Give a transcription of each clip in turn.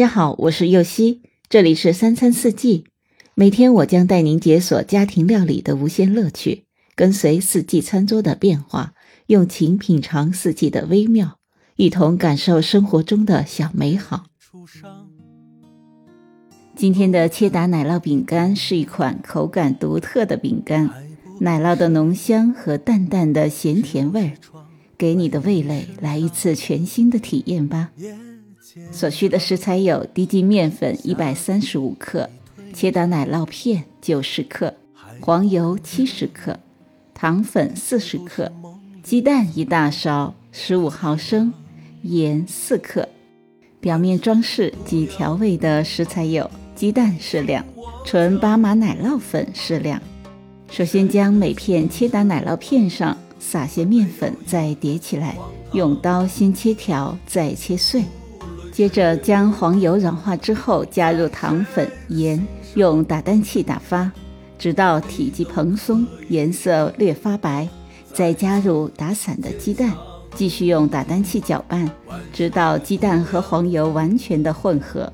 大家好，我是右希，这里是三餐四季。每天我将带您解锁家庭料理的无限乐趣，跟随四季餐桌的变化，用情品尝四季的微妙，一同感受生活中的小美好。今天的切达奶酪饼干是一款口感独特的饼干，奶酪的浓香和淡淡的咸甜味，给你的味蕾来一次全新的体验吧。所需的食材有低筋面粉一百三十五克，切达奶酪片九十克，黄油七十克，糖粉四十克，鸡蛋一大勺十五毫升，盐四克。表面装饰及调味的食材有鸡蛋适量，纯巴马奶酪粉适量。首先将每片切达奶酪片上撒些面粉，再叠起来，用刀先切条，再切碎。接着将黄油软化之后，加入糖粉、盐，用打蛋器打发，直到体积蓬松、颜色略发白，再加入打散的鸡蛋，继续用打蛋器搅拌，直到鸡蛋和黄油完全的混合。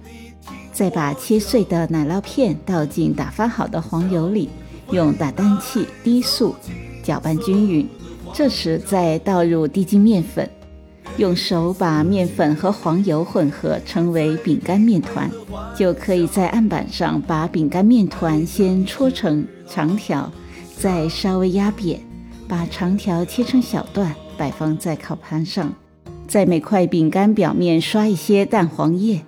再把切碎的奶酪片倒进打发好的黄油里，用打蛋器低速搅拌均匀。这时再倒入低筋面粉。用手把面粉和黄油混合，成为饼干面团，就可以在案板上把饼干面团先搓成长条，再稍微压扁，把长条切成小段，摆放在烤盘上，在每块饼干表面刷一些蛋黄液，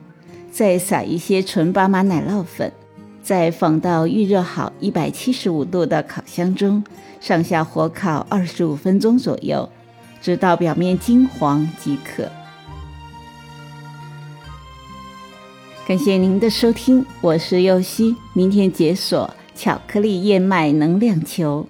再撒一些纯巴马奶酪粉，再放到预热好一百七十五度的烤箱中，上下火烤二十五分钟左右。直到表面金黄即可。感谢您的收听，我是柚希，明天解锁巧克力燕麦能量球。